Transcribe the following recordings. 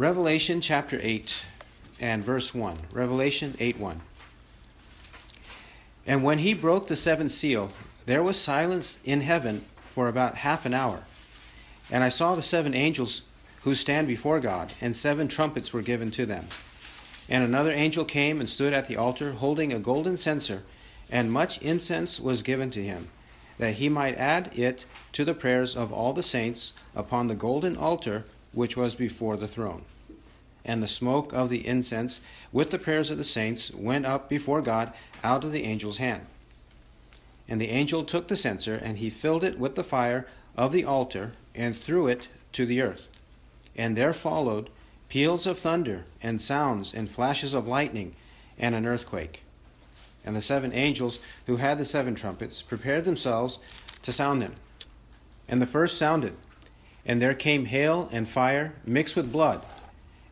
Revelation chapter 8 and verse 1. Revelation 8 1. And when he broke the seventh seal, there was silence in heaven for about half an hour. And I saw the seven angels who stand before God, and seven trumpets were given to them. And another angel came and stood at the altar, holding a golden censer, and much incense was given to him, that he might add it to the prayers of all the saints upon the golden altar which was before the throne. And the smoke of the incense with the prayers of the saints went up before God out of the angel's hand. And the angel took the censer, and he filled it with the fire of the altar, and threw it to the earth. And there followed peals of thunder, and sounds, and flashes of lightning, and an earthquake. And the seven angels who had the seven trumpets prepared themselves to sound them. And the first sounded, and there came hail and fire mixed with blood,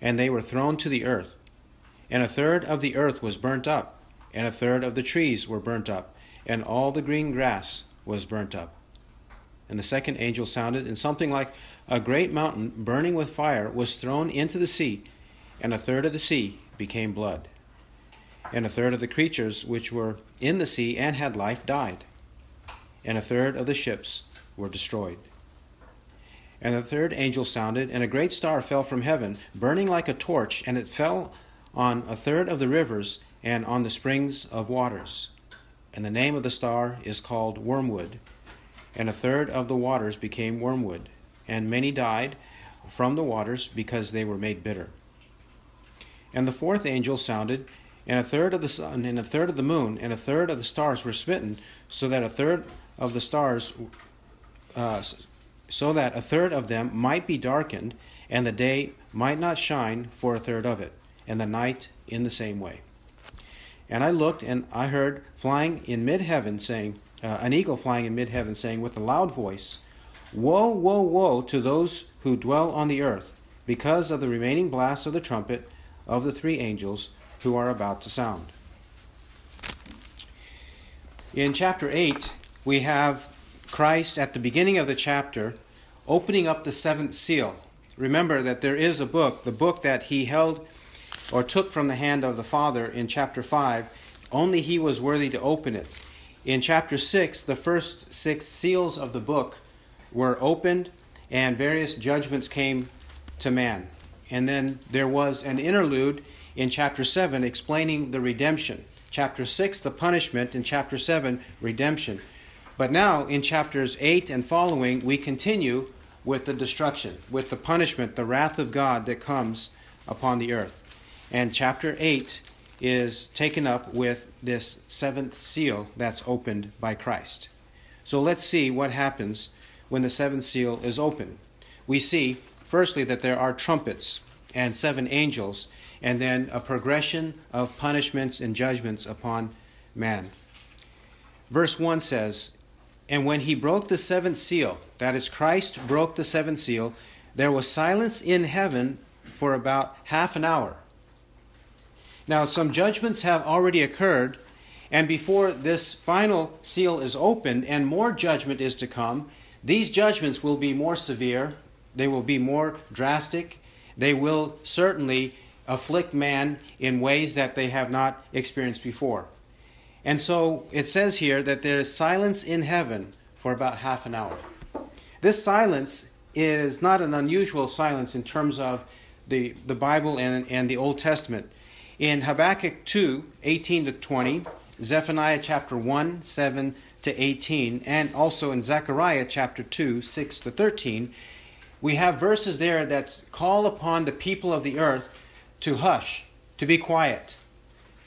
and they were thrown to the earth. And a third of the earth was burnt up, and a third of the trees were burnt up, and all the green grass was burnt up. And the second angel sounded, and something like a great mountain burning with fire was thrown into the sea, and a third of the sea became blood. And a third of the creatures which were in the sea and had life died, and a third of the ships were destroyed. And the third angel sounded, and a great star fell from heaven, burning like a torch, and it fell on a third of the rivers and on the springs of waters. And the name of the star is called Wormwood. And a third of the waters became wormwood, and many died from the waters because they were made bitter. And the fourth angel sounded, and a third of the sun, and a third of the moon, and a third of the stars were smitten, so that a third of the stars, uh, so that a third of them might be darkened, and the day might not shine for a third of it, and the night in the same way. And I looked, and I heard flying in mid heaven, saying, uh, an eagle flying in mid heaven, saying with a loud voice, Woe, woe, woe to those who dwell on the earth, because of the remaining blasts of the trumpet of the three angels who are about to sound. In chapter 8, we have Christ at the beginning of the chapter opening up the seventh seal. Remember that there is a book, the book that he held or took from the hand of the Father in chapter 5, only he was worthy to open it. In chapter 6, the first six seals of the book were opened and various judgments came to man. And then there was an interlude in chapter 7 explaining the redemption. Chapter 6, the punishment, and chapter 7, redemption. But now in chapters 8 and following, we continue with the destruction, with the punishment, the wrath of God that comes upon the earth. And chapter 8 is taken up with this seventh seal that's opened by Christ. So let's see what happens when the seventh seal is opened. We see, firstly, that there are trumpets and seven angels, and then a progression of punishments and judgments upon man. Verse 1 says, And when he broke the seventh seal, that is, Christ broke the seventh seal, there was silence in heaven for about half an hour. Now, some judgments have already occurred, and before this final seal is opened and more judgment is to come, these judgments will be more severe, they will be more drastic, they will certainly afflict man in ways that they have not experienced before. And so it says here that there is silence in heaven for about half an hour. This silence is not an unusual silence in terms of the, the Bible and, and the Old Testament. In Habakkuk 2 18 to 20, Zephaniah chapter 1 7 to 18, and also in Zechariah chapter 2 6 to 13, we have verses there that call upon the people of the earth to hush, to be quiet,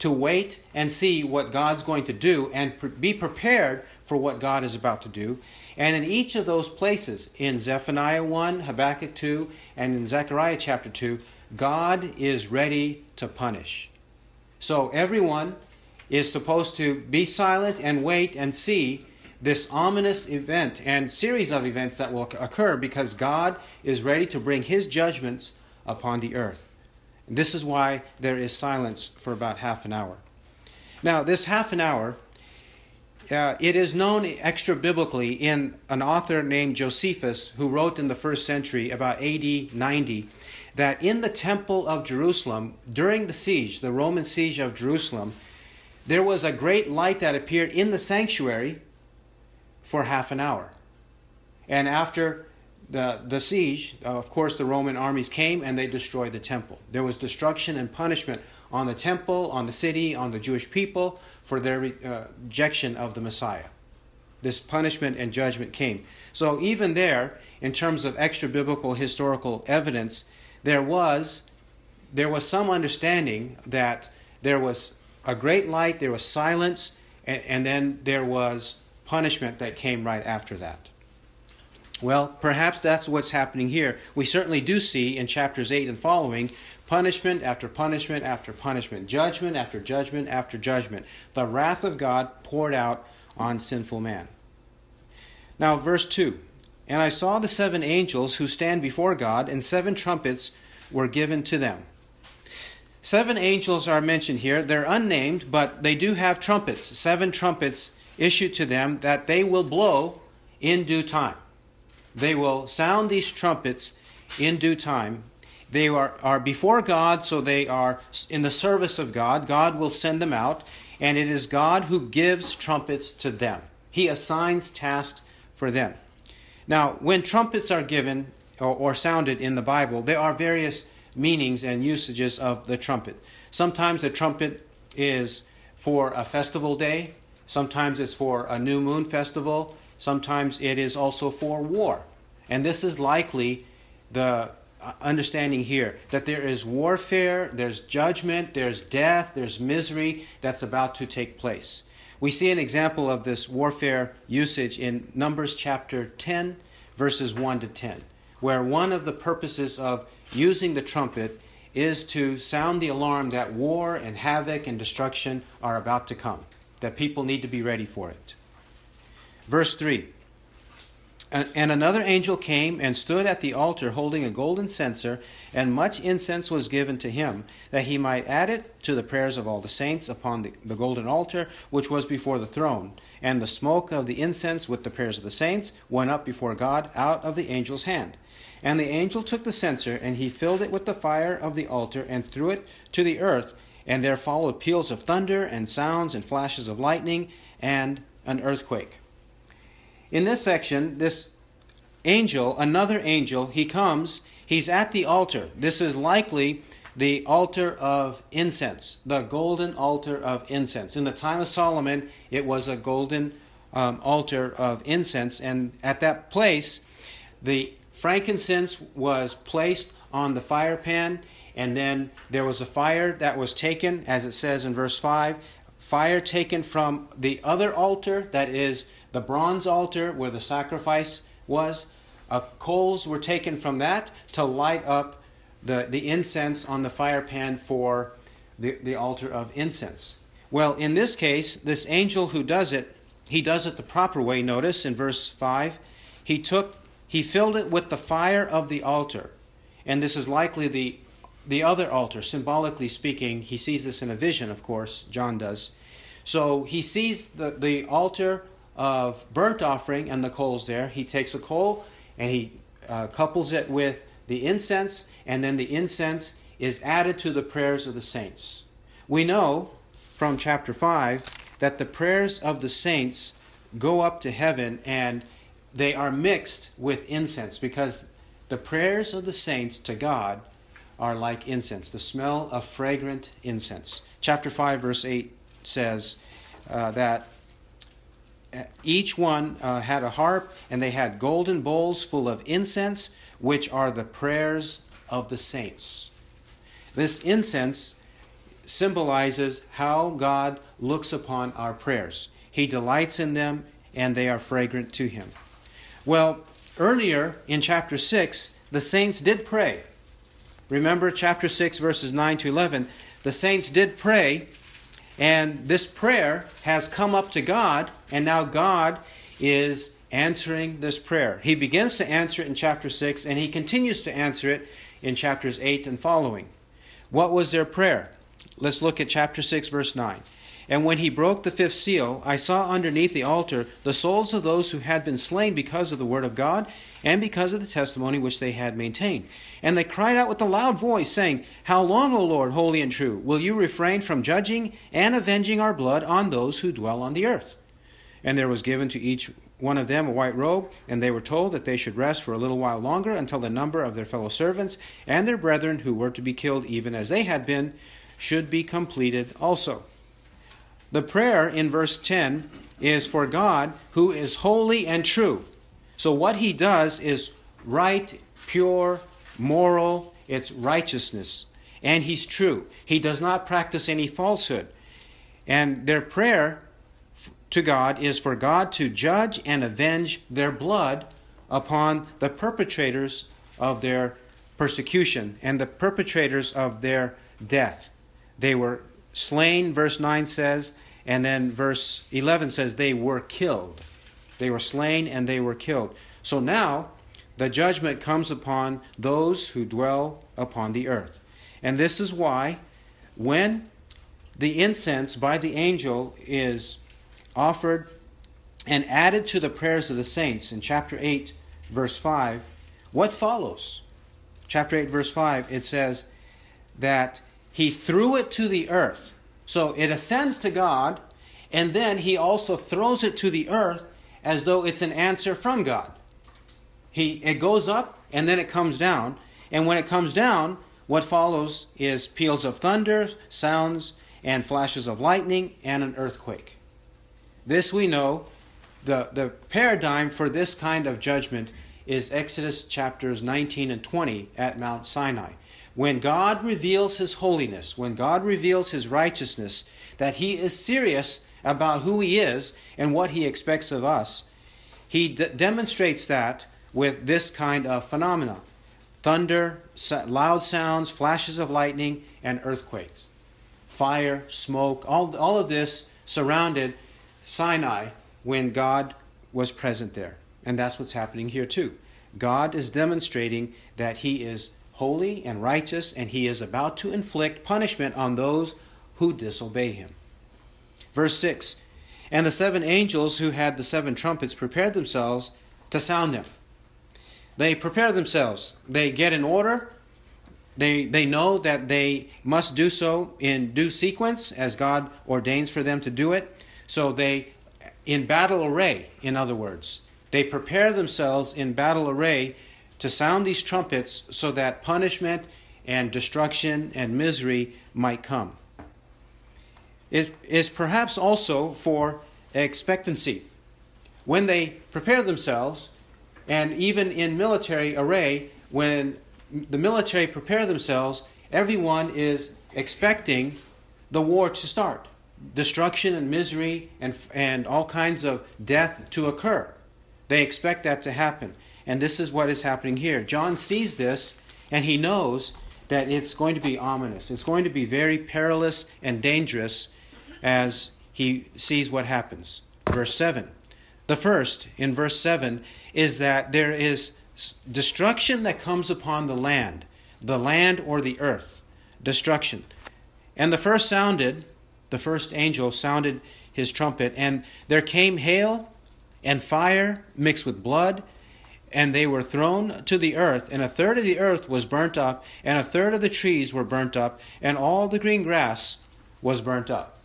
to wait and see what God's going to do, and be prepared for what God is about to do. And in each of those places, in Zephaniah 1, Habakkuk 2, and in Zechariah chapter 2, God is ready to punish. So everyone is supposed to be silent and wait and see this ominous event and series of events that will occur because God is ready to bring his judgments upon the earth. This is why there is silence for about half an hour. Now, this half an hour uh, it is known extra biblically in an author named Josephus who wrote in the first century about AD 90 that in the temple of Jerusalem during the siege, the Roman siege of Jerusalem, there was a great light that appeared in the sanctuary for half an hour. And after the, the siege, of course, the Roman armies came and they destroyed the temple. There was destruction and punishment on the temple, on the city, on the Jewish people for their uh, rejection of the Messiah. This punishment and judgment came. So, even there, in terms of extra biblical historical evidence, there was, there was some understanding that there was a great light, there was silence, and, and then there was punishment that came right after that. Well, perhaps that's what's happening here. We certainly do see in chapters 8 and following punishment after punishment after punishment, judgment after judgment after judgment. The wrath of God poured out on sinful man. Now, verse 2 And I saw the seven angels who stand before God, and seven trumpets were given to them. Seven angels are mentioned here. They're unnamed, but they do have trumpets, seven trumpets issued to them that they will blow in due time. They will sound these trumpets in due time. They are, are before God, so they are in the service of God. God will send them out, and it is God who gives trumpets to them. He assigns tasks for them. Now, when trumpets are given or, or sounded in the Bible, there are various meanings and usages of the trumpet. Sometimes the trumpet is for a festival day, sometimes it's for a new moon festival, Sometimes it is also for war. And this is likely the uh, understanding here that there is warfare, there's judgment, there's death, there's misery that's about to take place. We see an example of this warfare usage in Numbers chapter 10, verses 1 to 10, where one of the purposes of using the trumpet is to sound the alarm that war and havoc and destruction are about to come, that people need to be ready for it. Verse 3 And another angel came and stood at the altar holding a golden censer, and much incense was given to him, that he might add it to the prayers of all the saints upon the, the golden altar which was before the throne. And the smoke of the incense with the prayers of the saints went up before God out of the angel's hand. And the angel took the censer, and he filled it with the fire of the altar, and threw it to the earth. And there followed peals of thunder, and sounds, and flashes of lightning, and an earthquake. In this section, this angel, another angel, he comes, he's at the altar. This is likely the altar of incense, the golden altar of incense. In the time of Solomon, it was a golden um, altar of incense, and at that place, the frankincense was placed on the fire pan, and then there was a fire that was taken, as it says in verse 5, fire taken from the other altar, that is the bronze altar where the sacrifice was. Uh, coals were taken from that to light up the, the incense on the fire pan for the, the altar of incense. Well, in this case, this angel who does it, he does it the proper way. Notice in verse 5, he took he filled it with the fire of the altar. And this is likely the the other altar, symbolically speaking. He sees this in a vision, of course, John does. So he sees the, the altar of burnt offering and the coals there. He takes a coal and he uh, couples it with the incense, and then the incense is added to the prayers of the saints. We know from chapter 5 that the prayers of the saints go up to heaven and they are mixed with incense because the prayers of the saints to God are like incense, the smell of fragrant incense. Chapter 5, verse 8 says uh, that each one uh, had a harp, and they had golden bowls full of incense, which are the prayers of the saints. This incense symbolizes how God looks upon our prayers. He delights in them, and they are fragrant to Him. Well, earlier in chapter 6, the saints did pray. Remember chapter 6, verses 9 to 11. The saints did pray and this prayer has come up to God, and now God is answering this prayer. He begins to answer it in chapter 6, and he continues to answer it in chapters 8 and following. What was their prayer? Let's look at chapter 6, verse 9. And when he broke the fifth seal, I saw underneath the altar the souls of those who had been slain because of the word of God and because of the testimony which they had maintained. And they cried out with a loud voice, saying, How long, O Lord, holy and true, will you refrain from judging and avenging our blood on those who dwell on the earth? And there was given to each one of them a white robe, and they were told that they should rest for a little while longer until the number of their fellow servants and their brethren who were to be killed, even as they had been, should be completed also. The prayer in verse 10 is for God who is holy and true. So what he does is right, pure, moral, it's righteousness. And he's true. He does not practice any falsehood. And their prayer to God is for God to judge and avenge their blood upon the perpetrators of their persecution and the perpetrators of their death. They were slain, verse 9 says, and then verse 11 says they were killed. They were slain and they were killed. So now the judgment comes upon those who dwell upon the earth. And this is why when the incense by the angel is offered and added to the prayers of the saints in chapter 8, verse 5, what follows? Chapter 8, verse 5, it says that he threw it to the earth. So it ascends to God, and then he also throws it to the earth as though it's an answer from God. He, it goes up and then it comes down. And when it comes down, what follows is peals of thunder, sounds, and flashes of lightning, and an earthquake. This we know. The, the paradigm for this kind of judgment is Exodus chapters 19 and 20 at Mount Sinai. When God reveals His holiness, when God reveals His righteousness, that He is serious about who He is and what He expects of us, He d- demonstrates that with this kind of phenomena thunder, loud sounds, flashes of lightning, and earthquakes. Fire, smoke, all, all of this surrounded Sinai when God was present there. And that's what's happening here too. God is demonstrating that He is holy and righteous, and He is about to inflict punishment on those who disobey Him. Verse 6 And the seven angels who had the seven trumpets prepared themselves to sound them. They prepare themselves, they get in order. They, they know that they must do so in due sequence as God ordains for them to do it. So they, in battle array, in other words, they prepare themselves in battle array to sound these trumpets so that punishment and destruction and misery might come. It is perhaps also for expectancy. When they prepare themselves, and even in military array, when the military prepare themselves, everyone is expecting the war to start destruction and misery and, and all kinds of death to occur. They expect that to happen. And this is what is happening here. John sees this and he knows that it's going to be ominous. It's going to be very perilous and dangerous as he sees what happens. Verse 7. The first, in verse 7, is that there is destruction that comes upon the land, the land or the earth. Destruction. And the first sounded, the first angel sounded his trumpet, and there came hail and fire mixed with blood, and they were thrown to the earth, and a third of the earth was burnt up, and a third of the trees were burnt up, and all the green grass was burnt up.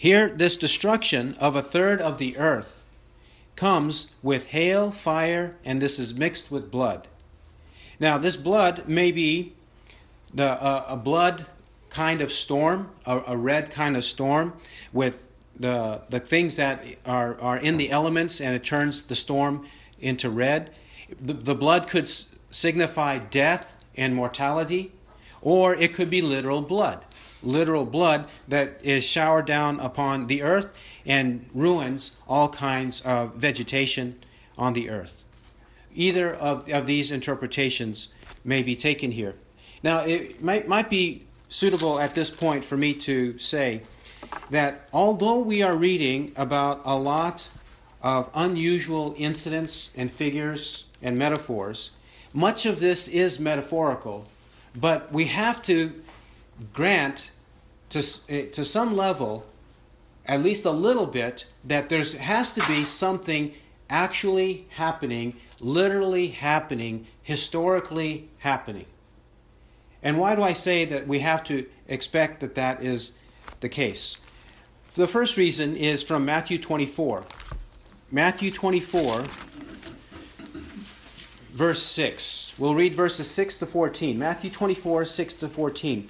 Here, this destruction of a third of the earth comes with hail, fire, and this is mixed with blood. Now, this blood may be the, uh, a blood kind of storm, a, a red kind of storm with the, the things that are, are in the elements and it turns the storm into red. The, the blood could s- signify death and mortality, or it could be literal blood. Literal blood that is showered down upon the earth and ruins all kinds of vegetation on the earth. Either of, of these interpretations may be taken here. Now, it might, might be suitable at this point for me to say that although we are reading about a lot of unusual incidents and figures and metaphors, much of this is metaphorical, but we have to grant to, eh, to some level, at least a little bit, that there has to be something actually happening, literally happening, historically happening. And why do I say that we have to expect that that is the case? The first reason is from Matthew 24. Matthew 24, verse 6. We'll read verses 6 to 14. Matthew 24, 6 to 14.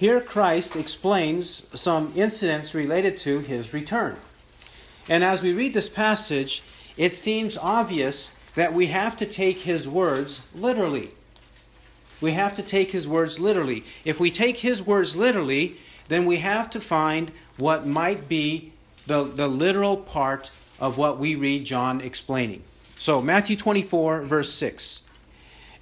Here Christ explains some incidents related to his return. And as we read this passage, it seems obvious that we have to take his words literally. We have to take his words literally. If we take his words literally, then we have to find what might be the, the literal part of what we read John explaining. So, Matthew 24, verse 6.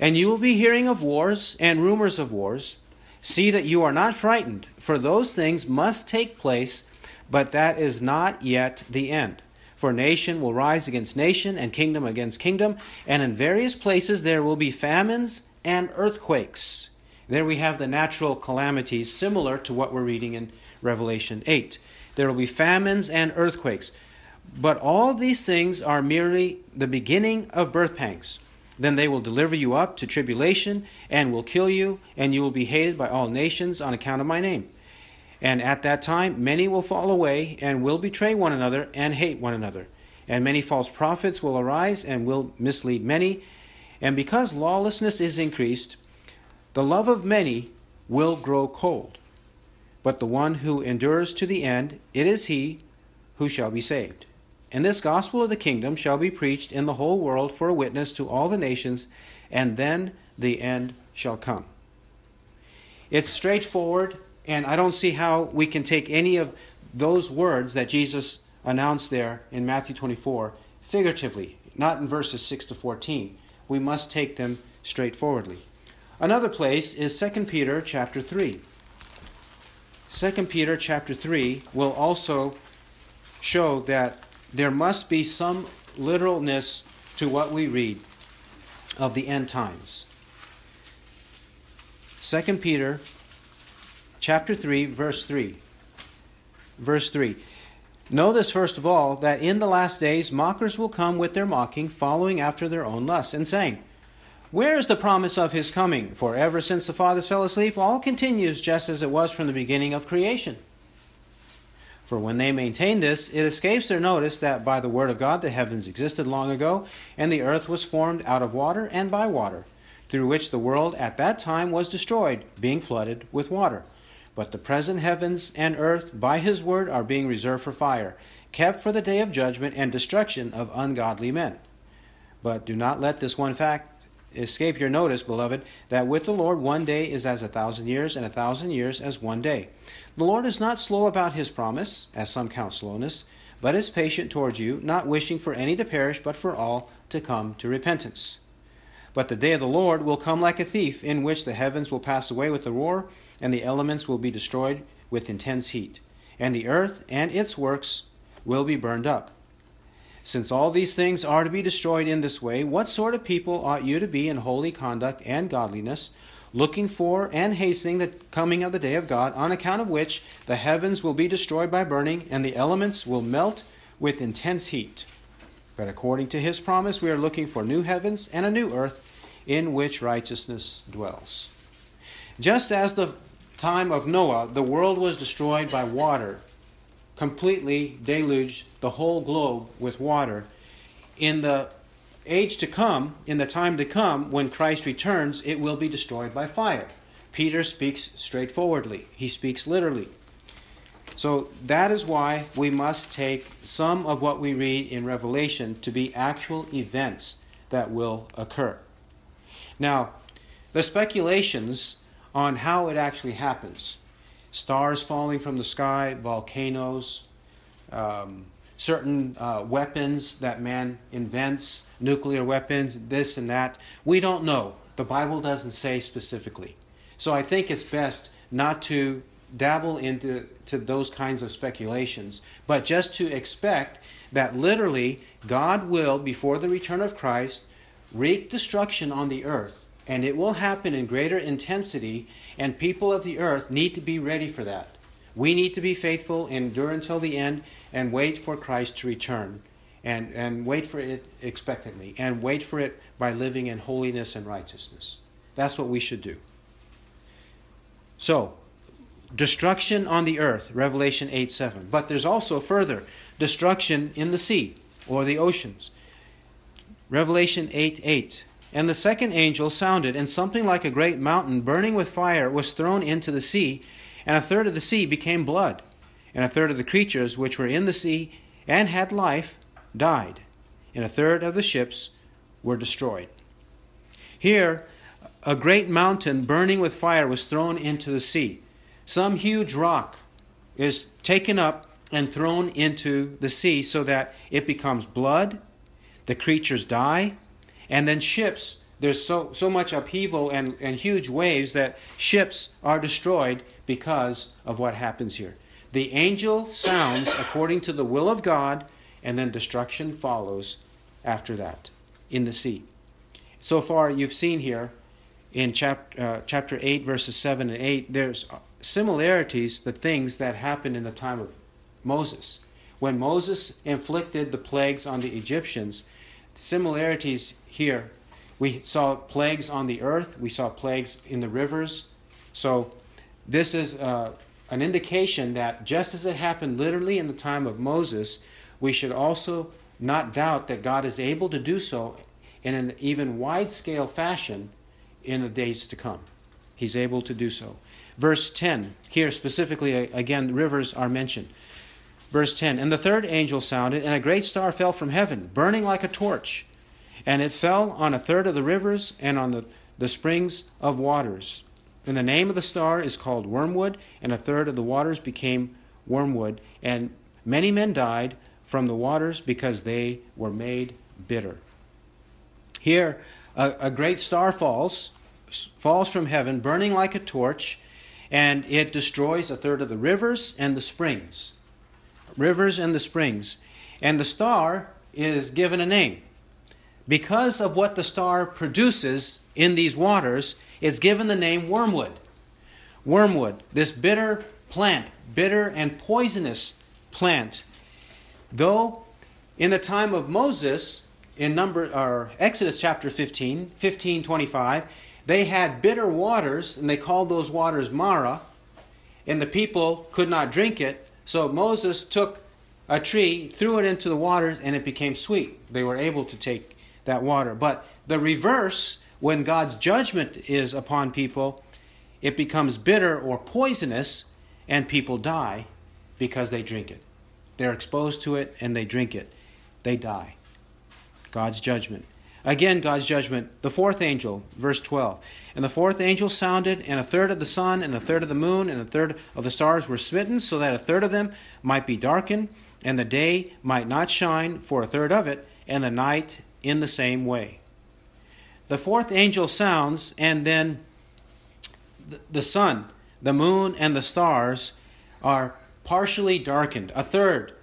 And you will be hearing of wars and rumors of wars. See that you are not frightened, for those things must take place, but that is not yet the end. For nation will rise against nation, and kingdom against kingdom, and in various places there will be famines and earthquakes. There we have the natural calamities similar to what we're reading in Revelation 8. There will be famines and earthquakes. But all these things are merely the beginning of birth pangs. Then they will deliver you up to tribulation and will kill you, and you will be hated by all nations on account of my name. And at that time, many will fall away and will betray one another and hate one another. And many false prophets will arise and will mislead many. And because lawlessness is increased, the love of many will grow cold. But the one who endures to the end, it is he who shall be saved. And this gospel of the kingdom shall be preached in the whole world for a witness to all the nations, and then the end shall come. It's straightforward, and I don't see how we can take any of those words that Jesus announced there in Matthew 24 figuratively, not in verses 6 to 14 we must take them straightforwardly. Another place is 2 Peter chapter 3. 2 Peter chapter 3 will also show that there must be some literalness to what we read of the end times. 2 Peter chapter 3 verse 3. Verse 3. Know this first of all, that in the last days mockers will come with their mocking, following after their own lusts, and saying, Where is the promise of his coming? For ever since the fathers fell asleep, all continues just as it was from the beginning of creation. For when they maintain this, it escapes their notice that by the word of God the heavens existed long ago, and the earth was formed out of water and by water, through which the world at that time was destroyed, being flooded with water. But the present heavens and earth by his word are being reserved for fire, kept for the day of judgment and destruction of ungodly men. But do not let this one fact escape your notice, beloved, that with the Lord one day is as a thousand years, and a thousand years as one day. The Lord is not slow about his promise, as some count slowness, but is patient towards you, not wishing for any to perish, but for all to come to repentance. But the day of the Lord will come like a thief, in which the heavens will pass away with a roar, and the elements will be destroyed with intense heat, and the earth and its works will be burned up. Since all these things are to be destroyed in this way, what sort of people ought you to be in holy conduct and godliness, looking for and hastening the coming of the day of God, on account of which the heavens will be destroyed by burning, and the elements will melt with intense heat? But according to his promise, we are looking for new heavens and a new earth in which righteousness dwells. Just as the time of Noah, the world was destroyed by water, completely deluged the whole globe with water. In the age to come, in the time to come, when Christ returns, it will be destroyed by fire. Peter speaks straightforwardly, he speaks literally. So that is why we must take some of what we read in Revelation to be actual events that will occur. Now, the speculations on how it actually happens stars falling from the sky, volcanoes, um, certain uh, weapons that man invents, nuclear weapons, this and that. We don't know. The Bible doesn't say specifically. So I think it's best not to dabble into to those kinds of speculations, but just to expect that literally God will, before the return of Christ, wreak destruction on the earth, and it will happen in greater intensity, and people of the earth need to be ready for that. We need to be faithful, endure until the end, and wait for Christ to return. And, and wait for it expectantly. And wait for it by living in holiness and righteousness. That's what we should do. So, destruction on the earth, Revelation 8 7. But there's also further destruction in the sea or the oceans. Revelation 8 8. And the second angel sounded, and something like a great mountain burning with fire was thrown into the sea, and a third of the sea became blood, and a third of the creatures which were in the sea and had life died, and a third of the ships were destroyed. Here, a great mountain burning with fire was thrown into the sea. Some huge rock is taken up and thrown into the sea so that it becomes blood, the creatures die, and then ships, there's so, so much upheaval and, and huge waves that ships are destroyed because of what happens here. The angel sounds according to the will of God, and then destruction follows after that in the sea. So far, you've seen here in chapter, uh, chapter 8, verses 7 and 8, there's similarities, the things that happened in the time of Moses. When Moses inflicted the plagues on the Egyptians, similarities here, we saw plagues on the earth, we saw plagues in the rivers. So, this is uh, an indication that just as it happened literally in the time of Moses, we should also not doubt that God is able to do so in an even wide scale fashion in the days to come. He's able to do so. Verse 10, here specifically, again, rivers are mentioned. Verse 10 And the third angel sounded, and a great star fell from heaven, burning like a torch. And it fell on a third of the rivers and on the, the springs of waters. And the name of the star is called Wormwood, and a third of the waters became wormwood. And many men died from the waters because they were made bitter. Here, a, a great star falls, falls from heaven, burning like a torch, and it destroys a third of the rivers and the springs. Rivers and the springs. And the star is given a name. Because of what the star produces in these waters, it's given the name wormwood. Wormwood, this bitter plant, bitter and poisonous plant. Though in the time of Moses, in number or Exodus chapter 15, 15 25, they had bitter waters, and they called those waters Marah, and the people could not drink it. So Moses took a tree, threw it into the waters, and it became sweet. They were able to take that water. But the reverse, when God's judgment is upon people, it becomes bitter or poisonous, and people die because they drink it. They're exposed to it and they drink it. They die. God's judgment. Again, God's judgment. The fourth angel, verse 12. And the fourth angel sounded, and a third of the sun, and a third of the moon, and a third of the stars were smitten, so that a third of them might be darkened, and the day might not shine for a third of it, and the night in the same way. The fourth angel sounds, and then the sun, the moon, and the stars are partially darkened. A third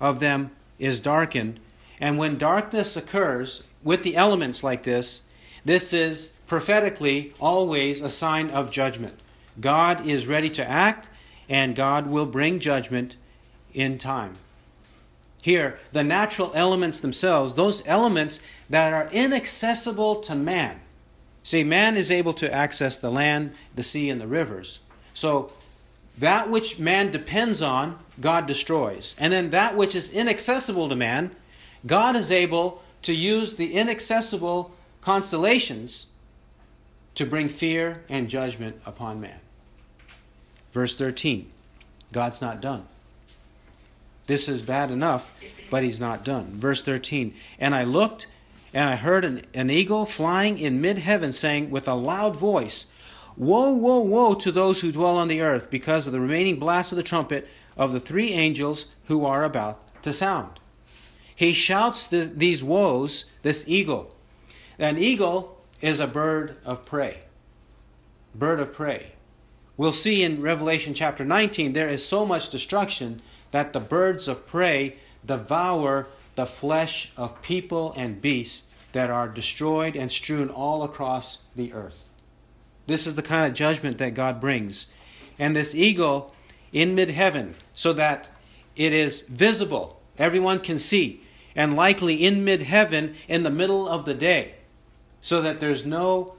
of them is darkened and when darkness occurs with the elements like this, this is prophetically always a sign of judgment. God is ready to act, and God will bring judgment in time. Here, the natural elements themselves, those elements that are inaccessible to man. See, man is able to access the land, the sea, and the rivers. So, that which man depends on, God destroys. And then that which is inaccessible to man, God is able to use the inaccessible constellations to bring fear and judgment upon man. Verse 13 God's not done. This is bad enough, but he's not done. Verse 13 And I looked, and I heard an, an eagle flying in mid heaven, saying with a loud voice, Woe, woe, woe to those who dwell on the earth, because of the remaining blast of the trumpet of the three angels who are about to sound. He shouts th- these woes, this eagle. An eagle is a bird of prey. Bird of prey. We'll see in Revelation chapter 19 there is so much destruction that the birds of prey devour the flesh of people and beasts that are destroyed and strewn all across the earth. This is the kind of judgment that God brings. And this eagle in mid heaven so that it is visible, everyone can see, and likely in mid heaven in the middle of the day so that there's no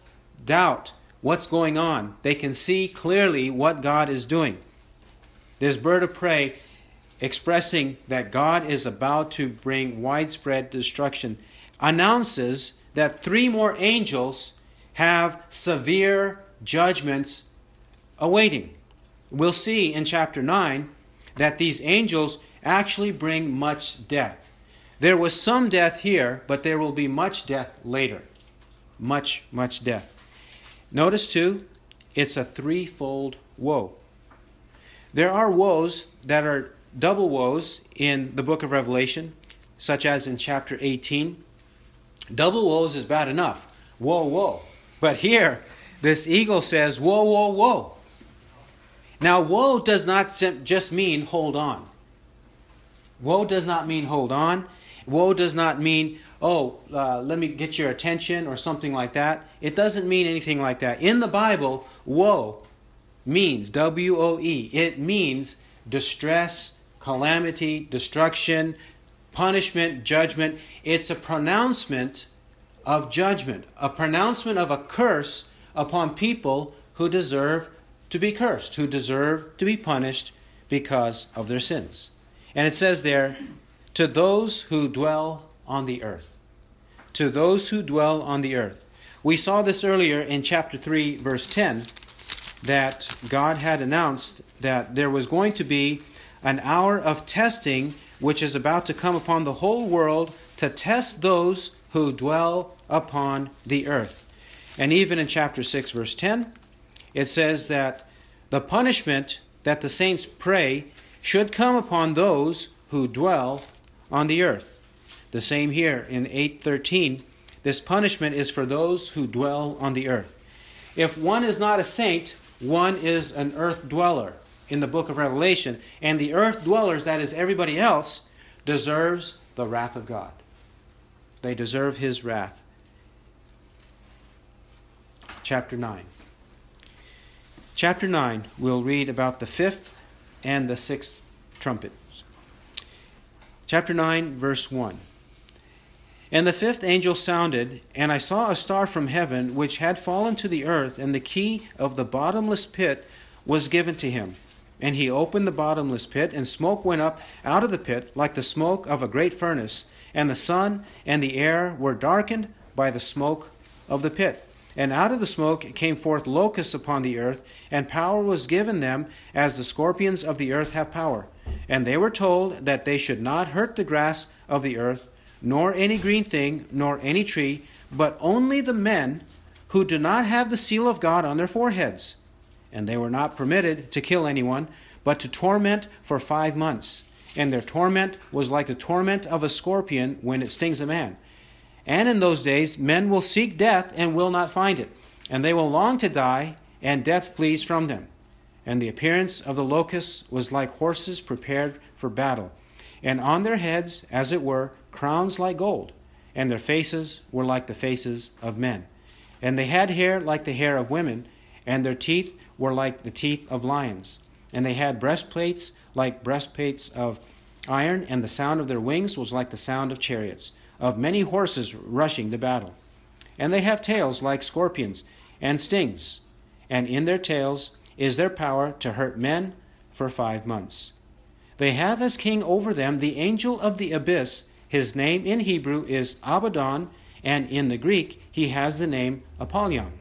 doubt what's going on. They can see clearly what God is doing. This bird of prey expressing that God is about to bring widespread destruction announces that three more angels have severe judgments awaiting. We'll see in chapter 9 that these angels actually bring much death. There was some death here, but there will be much death later. Much, much death. Notice too, it's a threefold woe. There are woes that are double woes in the book of Revelation, such as in chapter 18. Double woes is bad enough. Woe, woe. But here, this eagle says, Woe, woe, woe. Now, woe does not just mean hold on. Woe does not mean hold on. Woe does not mean, oh, uh, let me get your attention or something like that. It doesn't mean anything like that. In the Bible, woe means, W O E, it means distress, calamity, destruction, punishment, judgment. It's a pronouncement of judgment, a pronouncement of a curse upon people who deserve to be cursed, who deserve to be punished because of their sins. And it says there, to those who dwell on the earth. To those who dwell on the earth. We saw this earlier in chapter 3, verse 10, that God had announced that there was going to be an hour of testing which is about to come upon the whole world to test those who dwell upon the earth. And even in chapter 6, verse 10, it says that the punishment that the saints pray should come upon those who dwell on the earth. The same here in 8:13. This punishment is for those who dwell on the earth. If one is not a saint, one is an earth dweller in the book of Revelation, and the earth dwellers, that is everybody else, deserves the wrath of God. They deserve his wrath. Chapter 9. Chapter 9, we'll read about the fifth and the sixth trumpets. Chapter 9, verse 1. And the fifth angel sounded, and I saw a star from heaven which had fallen to the earth, and the key of the bottomless pit was given to him. And he opened the bottomless pit, and smoke went up out of the pit like the smoke of a great furnace, and the sun and the air were darkened by the smoke of the pit. And out of the smoke came forth locusts upon the earth, and power was given them as the scorpions of the earth have power. And they were told that they should not hurt the grass of the earth, nor any green thing, nor any tree, but only the men who do not have the seal of God on their foreheads and they were not permitted to kill anyone, but to torment for five months. And their torment was like the torment of a scorpion when it stings a man. And in those days, men will seek death and will not find it, and they will long to die, and death flees from them. And the appearance of the locusts was like horses prepared for battle, and on their heads, as it were, crowns like gold, and their faces were like the faces of men. And they had hair like the hair of women, and their teeth were like the teeth of lions. And they had breastplates like breastplates of iron, and the sound of their wings was like the sound of chariots, of many horses rushing to battle. And they have tails like scorpions, and stings, and in their tails is their power to hurt men for five months. They have as king over them the angel of the abyss. His name in Hebrew is Abaddon, and in the Greek he has the name Apollyon.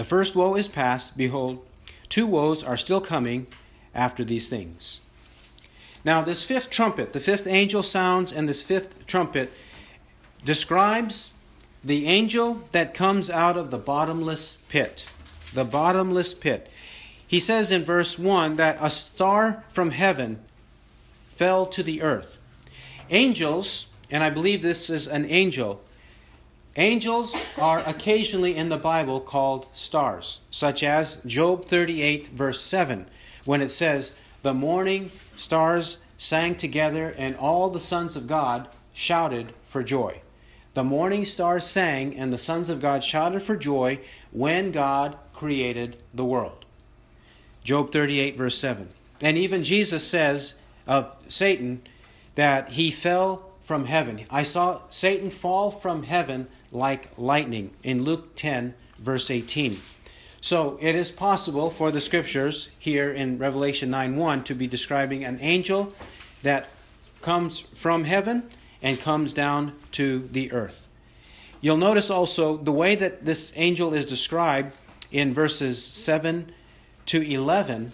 The first woe is past. Behold, two woes are still coming after these things. Now, this fifth trumpet, the fifth angel sounds, and this fifth trumpet describes the angel that comes out of the bottomless pit. The bottomless pit. He says in verse 1 that a star from heaven fell to the earth. Angels, and I believe this is an angel, Angels are occasionally in the Bible called stars, such as Job 38, verse 7, when it says, The morning stars sang together, and all the sons of God shouted for joy. The morning stars sang, and the sons of God shouted for joy when God created the world. Job 38, verse 7. And even Jesus says of Satan that he fell from heaven. I saw Satan fall from heaven like lightning in Luke 10, verse 18. So it is possible for the scriptures here in Revelation 9 1 to be describing an angel that comes from heaven and comes down to the earth. You'll notice also the way that this angel is described in verses 7 to 11.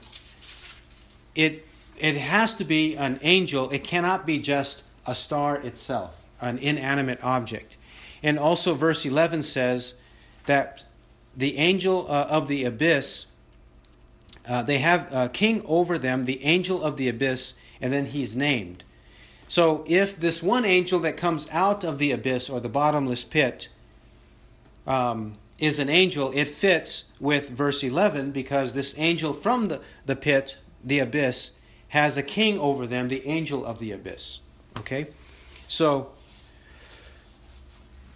It, it has to be an angel, it cannot be just a star itself, an inanimate object. And also, verse 11 says that the angel uh, of the abyss, uh, they have a king over them, the angel of the abyss, and then he's named. So if this one angel that comes out of the abyss or the bottomless pit um, is an angel, it fits with verse 11 because this angel from the, the pit, the abyss, has a king over them, the angel of the abyss. Okay? So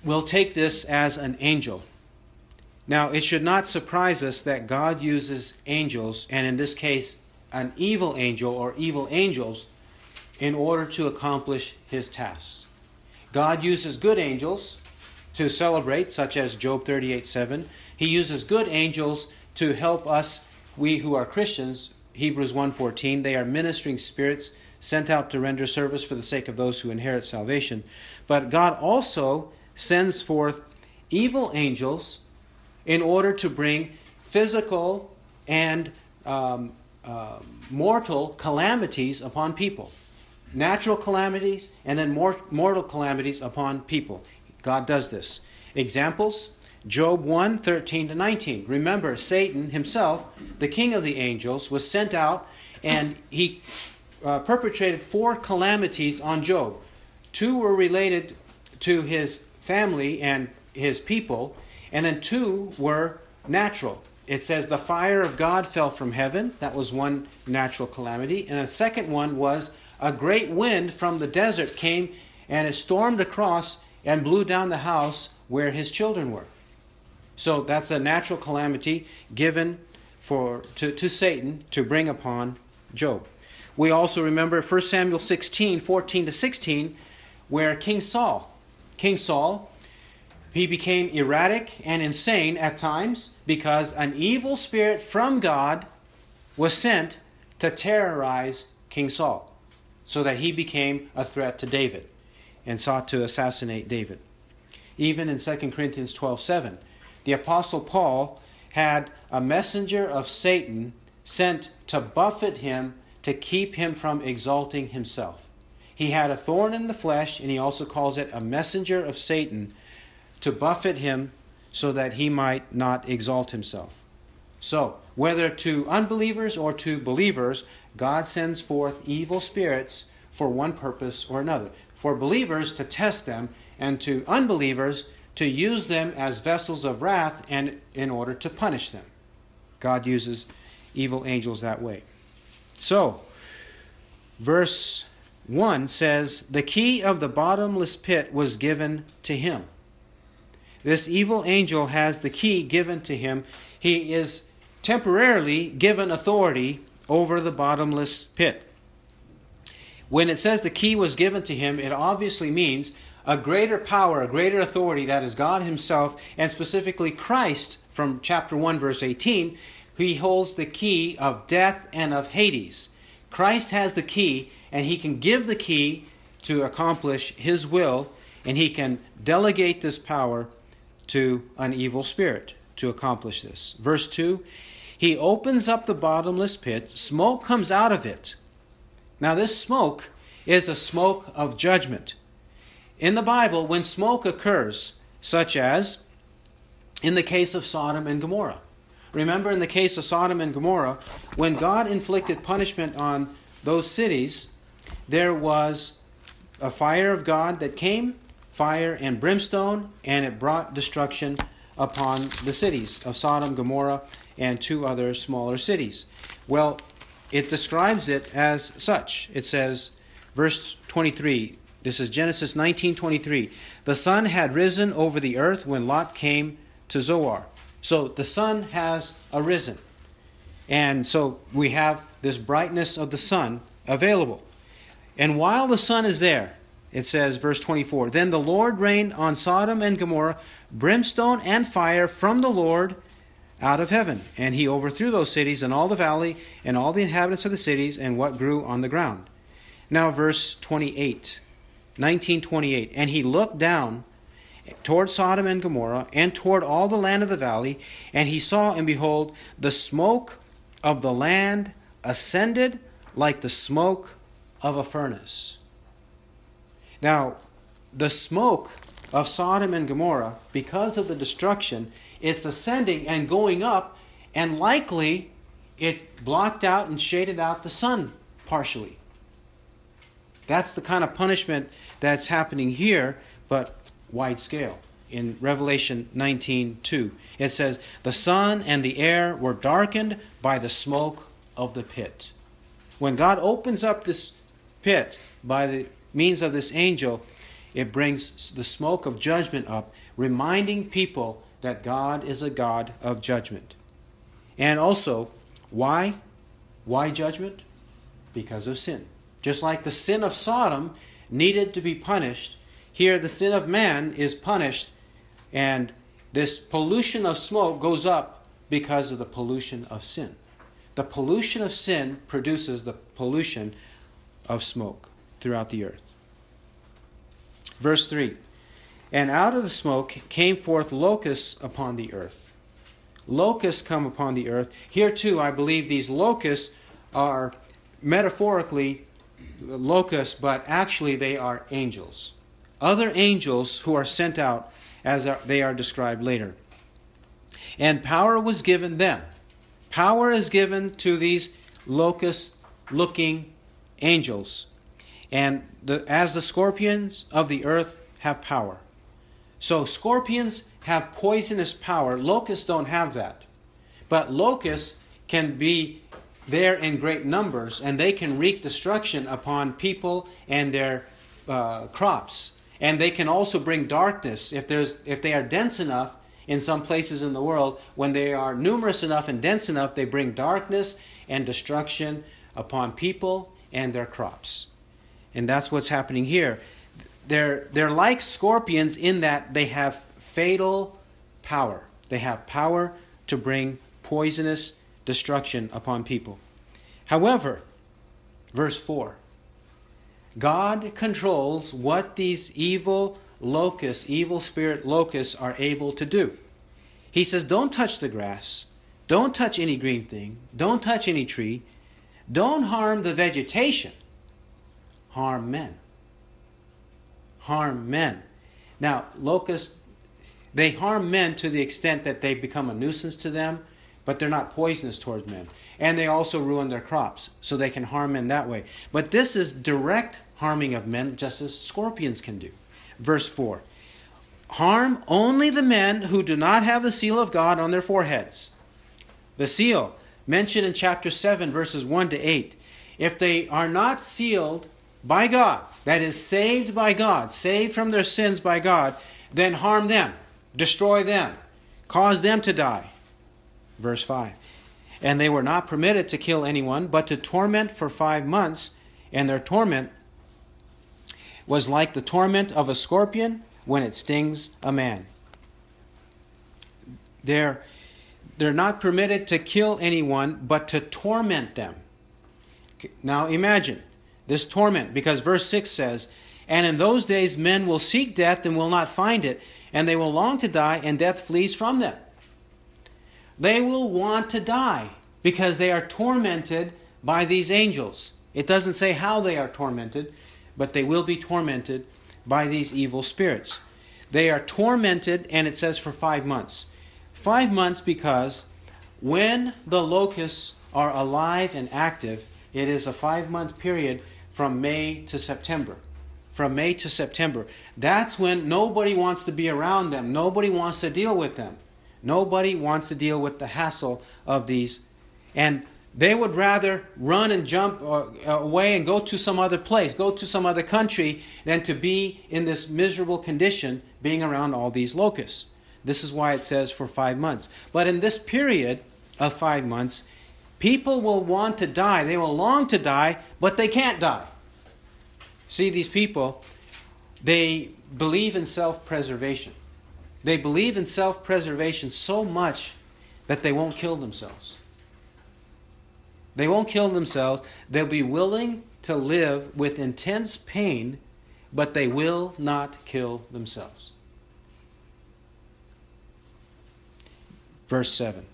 we'll take this as an angel. Now, it should not surprise us that God uses angels, and in this case, an evil angel or evil angels, in order to accomplish his tasks. God uses good angels to celebrate, such as Job 38 7. He uses good angels to help us, we who are Christians, Hebrews 1:14, they are ministering spirits sent out to render service for the sake of those who inherit salvation. But God also sends forth evil angels in order to bring physical and um, uh, mortal calamities upon people. Natural calamities and then mortal calamities upon people. God does this. Examples Job 1 13 to 19. Remember, Satan himself, the king of the angels, was sent out and he uh, perpetrated four calamities on Job. Two were related to his family and his people, and then two were natural. It says the fire of God fell from heaven. That was one natural calamity. And the second one was a great wind from the desert came and it stormed across and blew down the house where his children were. So that's a natural calamity given for to, to Satan to bring upon Job. We also remember 1 Samuel 16, 14 to 16, where King Saul, King Saul he became erratic and insane at times because an evil spirit from God was sent to terrorize King Saul so that he became a threat to David and sought to assassinate David. Even in 2 Corinthians 12:7, the apostle Paul had a messenger of Satan sent to buffet him to keep him from exalting himself. He had a thorn in the flesh and he also calls it a messenger of Satan to buffet him so that he might not exalt himself. So, whether to unbelievers or to believers, God sends forth evil spirits for one purpose or another. For believers to test them, and to unbelievers to use them as vessels of wrath and in order to punish them. God uses evil angels that way. So, verse 1 says, The key of the bottomless pit was given to him. This evil angel has the key given to him. He is temporarily given authority over the bottomless pit. When it says the key was given to him, it obviously means a greater power, a greater authority that is God Himself, and specifically Christ from chapter 1, verse 18. He holds the key of death and of Hades. Christ has the key, and He can give the key to accomplish His will, and He can delegate this power to an evil spirit to accomplish this. Verse 2 He opens up the bottomless pit, smoke comes out of it. Now, this smoke is a smoke of judgment. In the Bible, when smoke occurs, such as in the case of Sodom and Gomorrah, remember in the case of Sodom and Gomorrah, when God inflicted punishment on those cities, there was a fire of God that came fire and brimstone, and it brought destruction upon the cities of Sodom, Gomorrah, and two other smaller cities. Well, it describes it as such. It says, verse 23, this is Genesis 19:23. The sun had risen over the earth when Lot came to Zoar. So the sun has arisen. And so we have this brightness of the sun available. And while the sun is there, it says, verse 24, Then the Lord rained on Sodom and Gomorrah brimstone and fire from the Lord out of heaven. And he overthrew those cities and all the valley and all the inhabitants of the cities and what grew on the ground. Now, verse 28, 1928. And he looked down toward Sodom and Gomorrah and toward all the land of the valley, and he saw, and behold, the smoke of the land ascended like the smoke of a furnace. Now, the smoke of Sodom and Gomorrah, because of the destruction, it's ascending and going up, and likely it blocked out and shaded out the sun partially. That's the kind of punishment that's happening here, but wide scale. In Revelation 19:2, it says, "The sun and the air were darkened by the smoke of the pit." When God opens up this pit by the means of this angel, it brings the smoke of judgment up, reminding people that God is a God of judgment. And also, why? Why judgment? Because of sin. Just like the sin of Sodom needed to be punished, here the sin of man is punished, and this pollution of smoke goes up because of the pollution of sin. The pollution of sin produces the pollution of smoke throughout the earth. Verse 3 And out of the smoke came forth locusts upon the earth. Locusts come upon the earth. Here, too, I believe these locusts are metaphorically locusts, but actually they are angels. Other angels who are sent out as they are described later. And power was given them. Power is given to these locust looking angels. And the, as the scorpions of the earth have power. So scorpions have poisonous power. Locusts don't have that. But locusts can be there in great numbers and they can wreak destruction upon people and their uh, crops. And they can also bring darkness if, there's, if they are dense enough in some places in the world. When they are numerous enough and dense enough, they bring darkness and destruction upon people and their crops. And that's what's happening here. They're, they're like scorpions in that they have fatal power. They have power to bring poisonous destruction upon people. However, verse 4 God controls what these evil locusts, evil spirit locusts, are able to do. He says, Don't touch the grass. Don't touch any green thing. Don't touch any tree. Don't harm the vegetation harm men. Harm men. Now, locusts, they harm men to the extent that they become a nuisance to them, but they're not poisonous towards men. And they also ruin their crops, so they can harm men that way. But this is direct harming of men, just as scorpions can do. Verse 4 Harm only the men who do not have the seal of God on their foreheads. The seal, mentioned in chapter 7, verses 1 to 8. If they are not sealed by God, that is, saved by God, saved from their sins by God, then harm them, destroy them, cause them to die. Verse 5. And they were not permitted to kill anyone, but to torment for five months, and their torment was like the torment of a scorpion when it stings a man. They're, they're not permitted to kill anyone, but to torment them. Now imagine this torment, because verse 6 says, And in those days men will seek death and will not find it, and they will long to die, and death flees from them. They will want to die because they are tormented by these angels. It doesn't say how they are tormented, but they will be tormented by these evil spirits. They are tormented, and it says for five months. Five months because when the locusts are alive and active, it is a five month period from May to September. From May to September. That's when nobody wants to be around them. Nobody wants to deal with them. Nobody wants to deal with the hassle of these. And they would rather run and jump uh, away and go to some other place, go to some other country, than to be in this miserable condition being around all these locusts. This is why it says for five months. But in this period of five months, People will want to die. They will long to die, but they can't die. See, these people, they believe in self preservation. They believe in self preservation so much that they won't kill themselves. They won't kill themselves. They'll be willing to live with intense pain, but they will not kill themselves. Verse 7.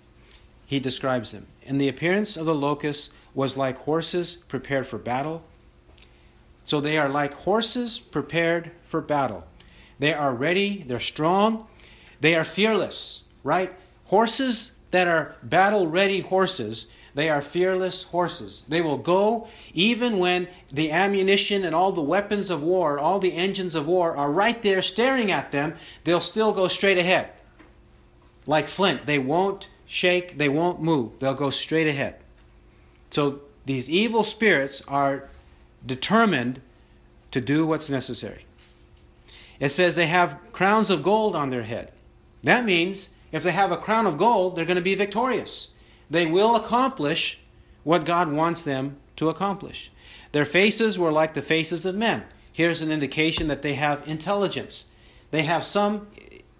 He describes them. And the appearance of the locusts was like horses prepared for battle. So they are like horses prepared for battle. They are ready, they're strong, they are fearless, right? Horses that are battle ready horses, they are fearless horses. They will go even when the ammunition and all the weapons of war, all the engines of war are right there staring at them, they'll still go straight ahead. Like flint, they won't shake, they won't move, they'll go straight ahead. So these evil spirits are determined to do what's necessary. It says they have crowns of gold on their head. That means if they have a crown of gold, they're going to be victorious. They will accomplish what God wants them to accomplish. Their faces were like the faces of men. Here's an indication that they have intelligence. They have some,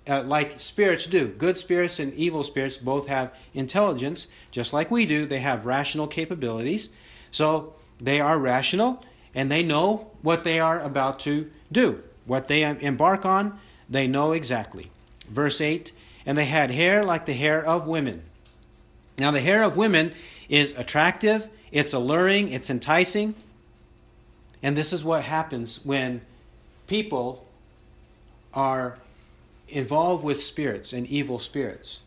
uh, like spirits do. Good spirits and evil spirits both have intelligence, just like we do. They have rational capabilities. So they are rational and they know what they are about to do. What they embark on, they know exactly. Verse 8 And they had hair like the hair of women. Now, the hair of women is attractive, it's alluring, it's enticing. And this is what happens when people are involved with spirits and evil spirits.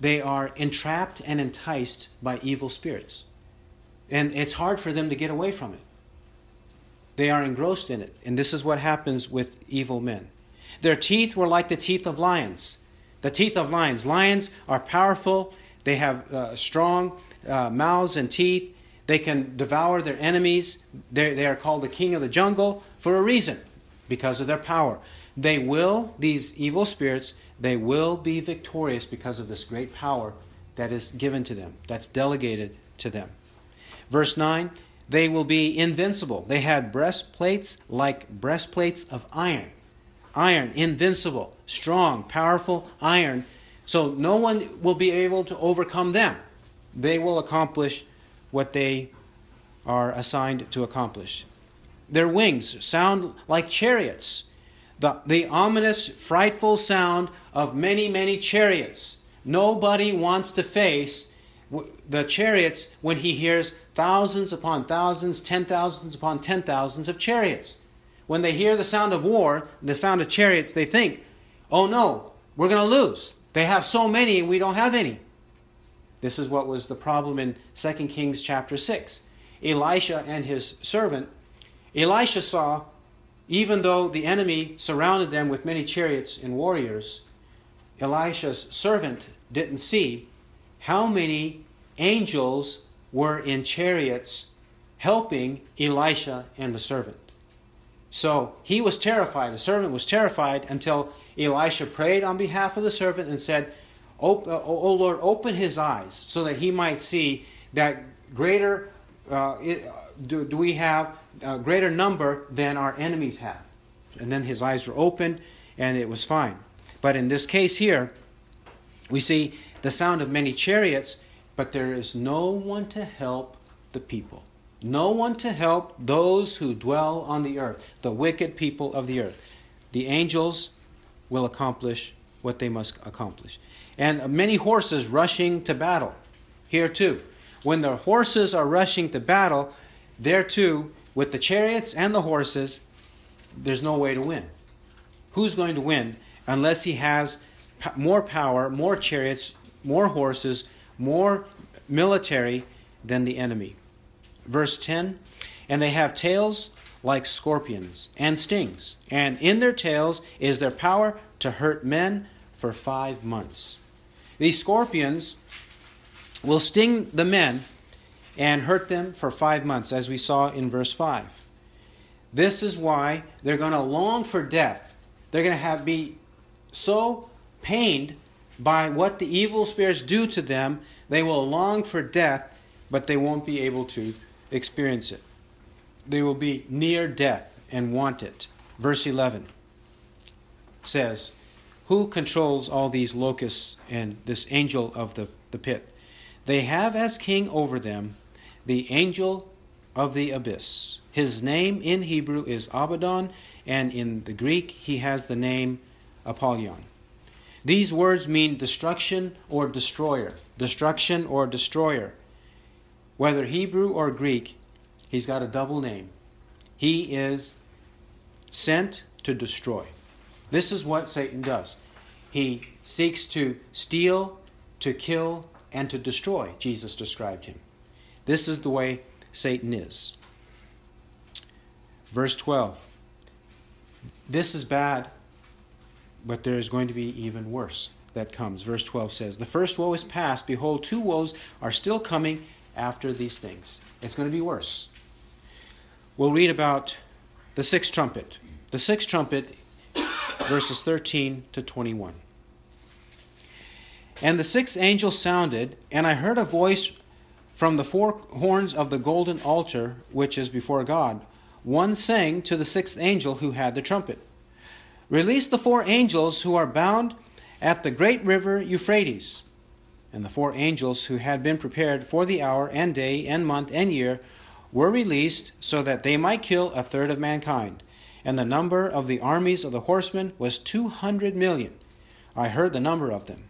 They are entrapped and enticed by evil spirits. And it's hard for them to get away from it. They are engrossed in it. And this is what happens with evil men. Their teeth were like the teeth of lions. The teeth of lions. Lions are powerful, they have uh, strong uh, mouths and teeth. They can devour their enemies. They're, they are called the king of the jungle for a reason, because of their power. They will, these evil spirits, they will be victorious because of this great power that is given to them, that's delegated to them. Verse 9 they will be invincible. They had breastplates like breastplates of iron. Iron, invincible, strong, powerful iron. So no one will be able to overcome them. They will accomplish what they are assigned to accomplish. Their wings sound like chariots. The, the ominous, frightful sound of many, many chariots. Nobody wants to face the chariots when he hears thousands upon thousands, ten thousands upon ten thousands of chariots. When they hear the sound of war, the sound of chariots, they think, oh no, we're going to lose. They have so many and we don't have any. This is what was the problem in 2 Kings chapter 6. Elisha and his servant, Elisha saw, even though the enemy surrounded them with many chariots and warriors, Elisha's servant didn't see how many angels were in chariots helping Elisha and the servant. So he was terrified. The servant was terrified until Elisha prayed on behalf of the servant and said, uh, O, o Lord, open his eyes so that he might see that greater, uh, uh do, do, we have a greater number than our enemies have. And then his eyes were opened and it was fine. But in this case here, we see the sound of many chariots, but there is no one to help the people. No one to help those who dwell on the earth, the wicked people of the earth. The angels will accomplish what they must accomplish. And many horses rushing to battle. Here too. When the horses are rushing to battle, there too, with the chariots and the horses, there's no way to win. Who's going to win unless he has more power, more chariots, more horses, more military than the enemy. Verse 10 And they have tails like scorpions and stings, and in their tails is their power to hurt men for five months. These scorpions will sting the men and hurt them for five months, as we saw in verse 5. This is why they're going to long for death. They're going to have be so pained by what the evil spirits do to them, they will long for death but they won't be able to experience it. They will be near death and want it. Verse 11 says, Who controls all these locusts and this angel of the, the pit? They have as king over them the angel of the abyss. His name in Hebrew is Abaddon, and in the Greek he has the name Apollyon. These words mean destruction or destroyer. Destruction or destroyer. Whether Hebrew or Greek, he's got a double name. He is sent to destroy. This is what Satan does. He seeks to steal, to kill, and to destroy. Jesus described him. This is the way Satan is. Verse 12. This is bad, but there is going to be even worse that comes. Verse 12 says, The first woe is past. Behold, two woes are still coming after these things. It's going to be worse. We'll read about the sixth trumpet. The sixth trumpet, verses 13 to 21. And the sixth angel sounded, and I heard a voice from the four horns of the golden altar which is before God, one saying to the sixth angel who had the trumpet, Release the four angels who are bound at the great river Euphrates. And the four angels who had been prepared for the hour and day and month and year were released so that they might kill a third of mankind. And the number of the armies of the horsemen was two hundred million. I heard the number of them.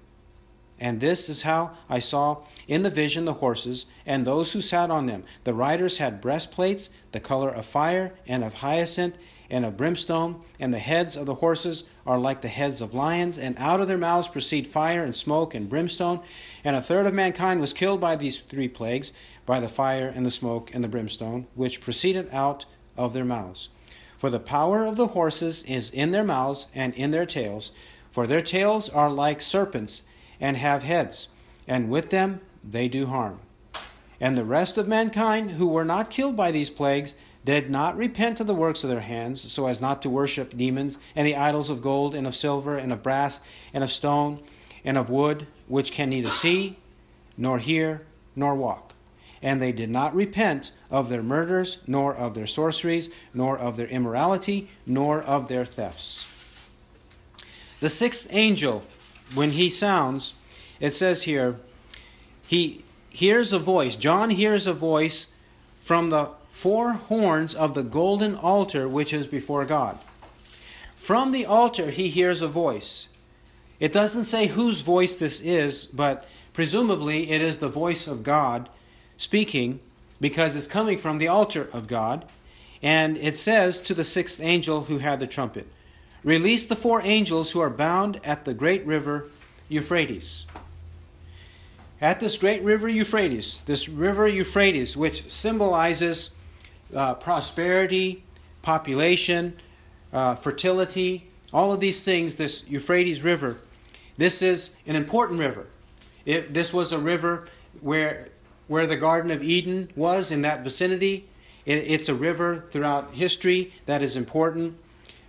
And this is how I saw in the vision the horses and those who sat on them. The riders had breastplates, the color of fire and of hyacinth and of brimstone, and the heads of the horses are like the heads of lions, and out of their mouths proceed fire and smoke and brimstone. And a third of mankind was killed by these three plagues, by the fire and the smoke and the brimstone, which proceeded out of their mouths. For the power of the horses is in their mouths and in their tails, for their tails are like serpents and have heads, and with them they do harm. And the rest of mankind who were not killed by these plagues did not repent of the works of their hands, so as not to worship demons and the idols of gold and of silver and of brass and of stone and of wood, which can neither see, nor hear, nor walk. And they did not repent of their murders, nor of their sorceries, nor of their immorality, nor of their thefts. The sixth angel, when he sounds, it says here, he hears a voice. John hears a voice from the four horns of the golden altar which is before God. From the altar, he hears a voice. It doesn't say whose voice this is, but presumably it is the voice of God speaking because it's coming from the altar of God. And it says to the sixth angel who had the trumpet, Release the four angels who are bound at the great river Euphrates. At this great river Euphrates, this river Euphrates, which symbolizes uh, prosperity, population, uh, fertility, all of these things, this Euphrates River, this is an important river. It, this was a river where, where the Garden of Eden was, in that vicinity. It, it's a river throughout history that is important.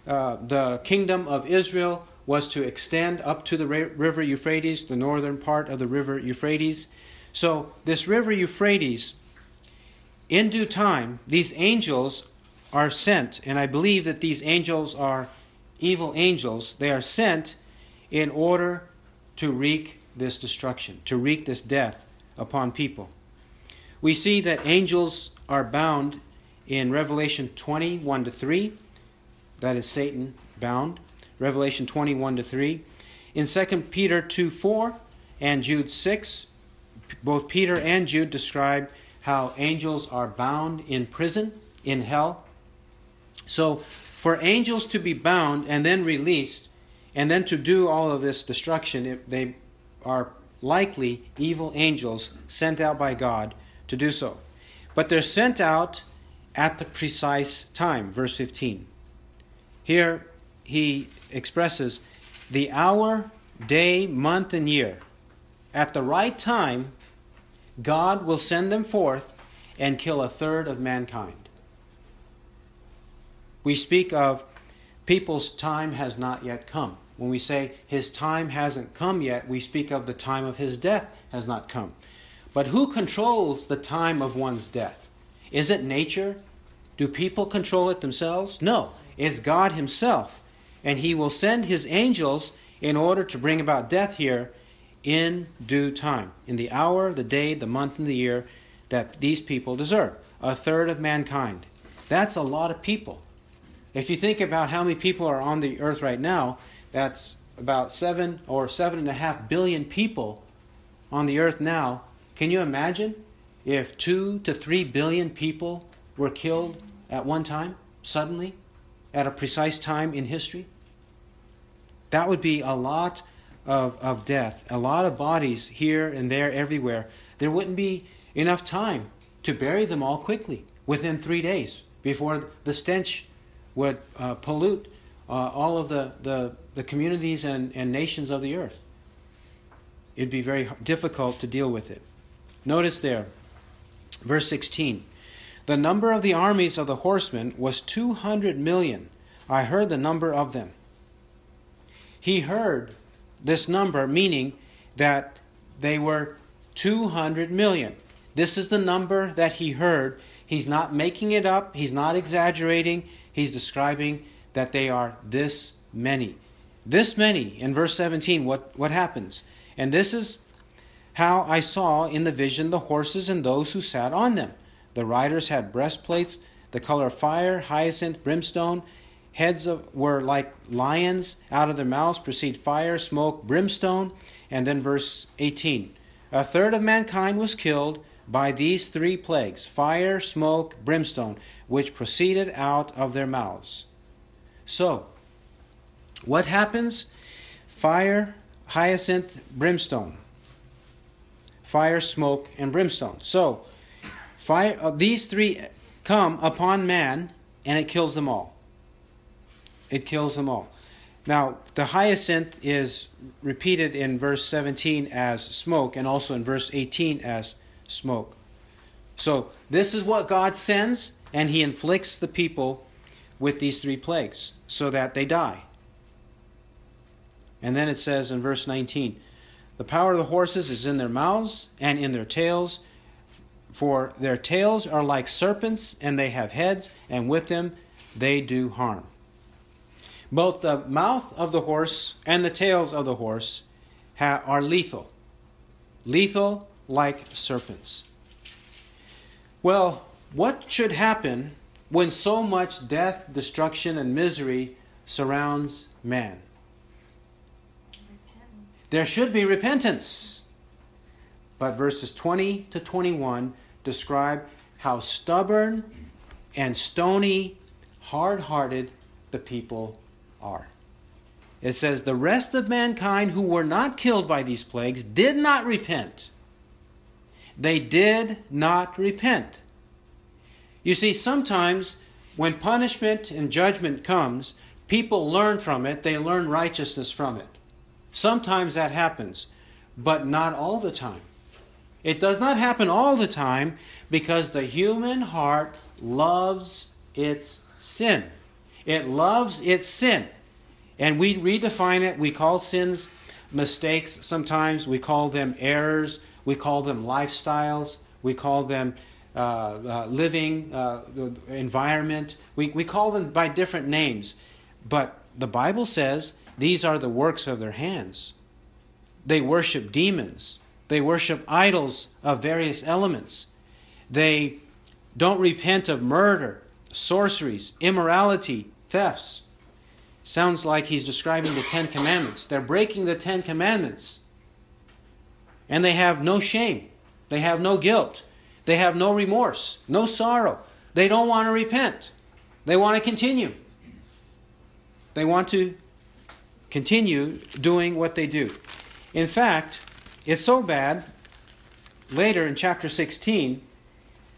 Uh, the kingdom of Israel was to extend up to the river Euphrates, the northern part of the river Euphrates. So, this river Euphrates in due time, these angels are sent, and I believe that these angels are evil angels. They are sent in order to wreak this destruction, to wreak this death upon people. We see that angels are bound in Revelation 20 1 to 3. That is Satan bound. Revelation 21 to 3. In 2 Peter 2 4 and Jude 6, both Peter and Jude describe how angels are bound in prison, in hell. So, for angels to be bound and then released, and then to do all of this destruction, they are likely evil angels sent out by God to do so. But they're sent out at the precise time. Verse 15. Here he expresses the hour, day, month, and year. At the right time, God will send them forth and kill a third of mankind. We speak of people's time has not yet come. When we say his time hasn't come yet, we speak of the time of his death has not come. But who controls the time of one's death? Is it nature? Do people control it themselves? No, it's God Himself. And He will send His angels in order to bring about death here in due time, in the hour, the day, the month, and the year that these people deserve. A third of mankind. That's a lot of people. If you think about how many people are on the earth right now, that's about seven or seven and a half billion people on the earth now. Can you imagine if two to three billion people were killed at one time, suddenly, at a precise time in history? That would be a lot of, of death, a lot of bodies here and there, everywhere. There wouldn't be enough time to bury them all quickly within three days before the stench would uh, pollute uh, all of the, the, the communities and, and nations of the earth. It'd be very difficult to deal with it. Notice there, verse 16 The number of the armies of the horsemen was 200 million. I heard the number of them. He heard this number, meaning that they were 200 million. This is the number that he heard. He's not making it up, he's not exaggerating, he's describing that they are this many. This many, in verse 17, what, what happens? And this is how I saw in the vision the horses and those who sat on them. The riders had breastplates, the color of fire, hyacinth, brimstone. Heads of, were like lions. Out of their mouths proceed fire, smoke, brimstone. And then verse 18. A third of mankind was killed by these three plagues fire, smoke, brimstone, which proceeded out of their mouths. So, what happens? Fire, hyacinth, brimstone. Fire, smoke, and brimstone. So, fire, uh, these three come upon man and it kills them all. It kills them all. Now, the hyacinth is repeated in verse 17 as smoke and also in verse 18 as smoke. So, this is what God sends, and He inflicts the people with these three plagues so that they die. And then it says in verse 19 The power of the horses is in their mouths and in their tails, for their tails are like serpents, and they have heads, and with them they do harm. Both the mouth of the horse and the tails of the horse are lethal, lethal like serpents. Well, what should happen when so much death, destruction, and misery surrounds man? There should be repentance. But verses 20 to 21 describe how stubborn and stony, hard hearted the people are. It says, The rest of mankind who were not killed by these plagues did not repent. They did not repent. You see, sometimes when punishment and judgment comes, people learn from it, they learn righteousness from it. Sometimes that happens, but not all the time. It does not happen all the time because the human heart loves its sin. It loves its sin. And we redefine it. We call sins mistakes sometimes, we call them errors, we call them lifestyles, we call them uh, uh, living uh, environment. We, we call them by different names. But the Bible says these are the works of their hands. They worship demons, they worship idols of various elements. They don't repent of murder, sorceries, immorality, thefts. Sounds like he's describing the Ten Commandments. They're breaking the Ten Commandments. And they have no shame, they have no guilt. They have no remorse, no sorrow. They don't want to repent. They want to continue. They want to continue doing what they do. In fact, it's so bad, later in chapter 16,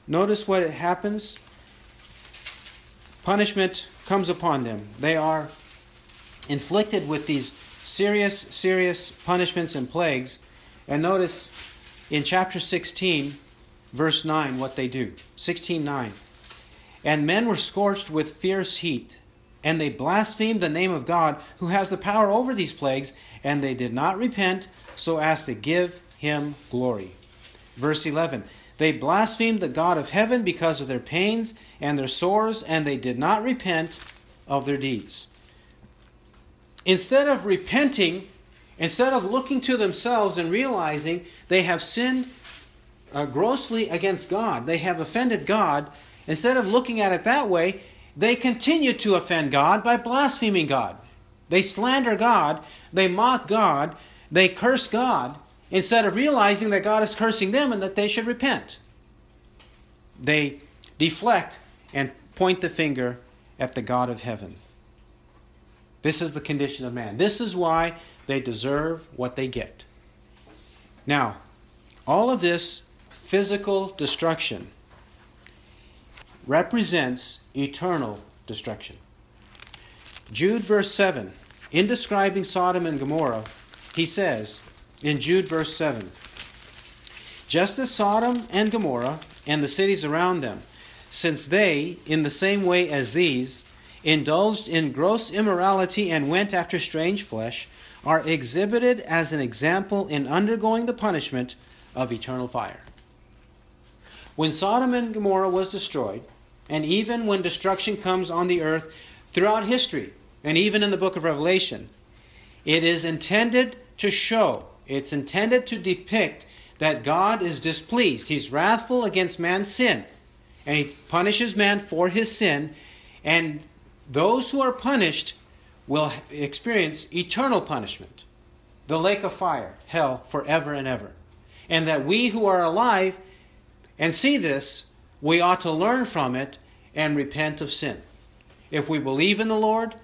notice what happens. Punishment comes upon them. They are inflicted with these serious, serious punishments and plagues. And notice in chapter 16, verse 9 what they do 16:9 and men were scorched with fierce heat and they blasphemed the name of God who has the power over these plagues and they did not repent so as to give him glory Verse 11 They blasphemed the God of heaven because of their pains and their sores, and they did not repent of their deeds. Instead of repenting, instead of looking to themselves and realizing they have sinned uh, grossly against God, they have offended God, instead of looking at it that way, they continue to offend God by blaspheming God. They slander God, they mock God, they curse God, instead of realizing that God is cursing them and that they should repent. They deflect and point the finger at the God of heaven. This is the condition of man. This is why they deserve what they get. Now, all of this physical destruction represents eternal destruction. Jude, verse 7, in describing Sodom and Gomorrah, he says in Jude, verse 7 Just as Sodom and Gomorrah and the cities around them, since they, in the same way as these, indulged in gross immorality and went after strange flesh, are exhibited as an example in undergoing the punishment of eternal fire. When Sodom and Gomorrah was destroyed, and even when destruction comes on the earth throughout history, and even in the book of Revelation, it is intended to show, it's intended to depict that God is displeased. He's wrathful against man's sin, and he punishes man for his sin, and those who are punished will experience eternal punishment, the lake of fire, hell, forever and ever. And that we who are alive and see this, we ought to learn from it and repent of sin. If we believe in the Lord,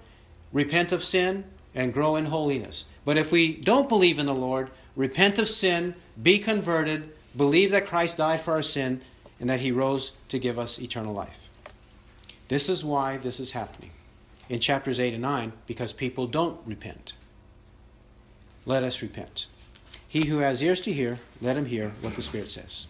repent of sin and grow in holiness. But if we don't believe in the Lord, repent of sin, be converted, believe that Christ died for our sin, and that he rose to give us eternal life. This is why this is happening in chapters 8 and 9, because people don't repent. Let us repent. He who has ears to hear, let him hear what the Spirit says.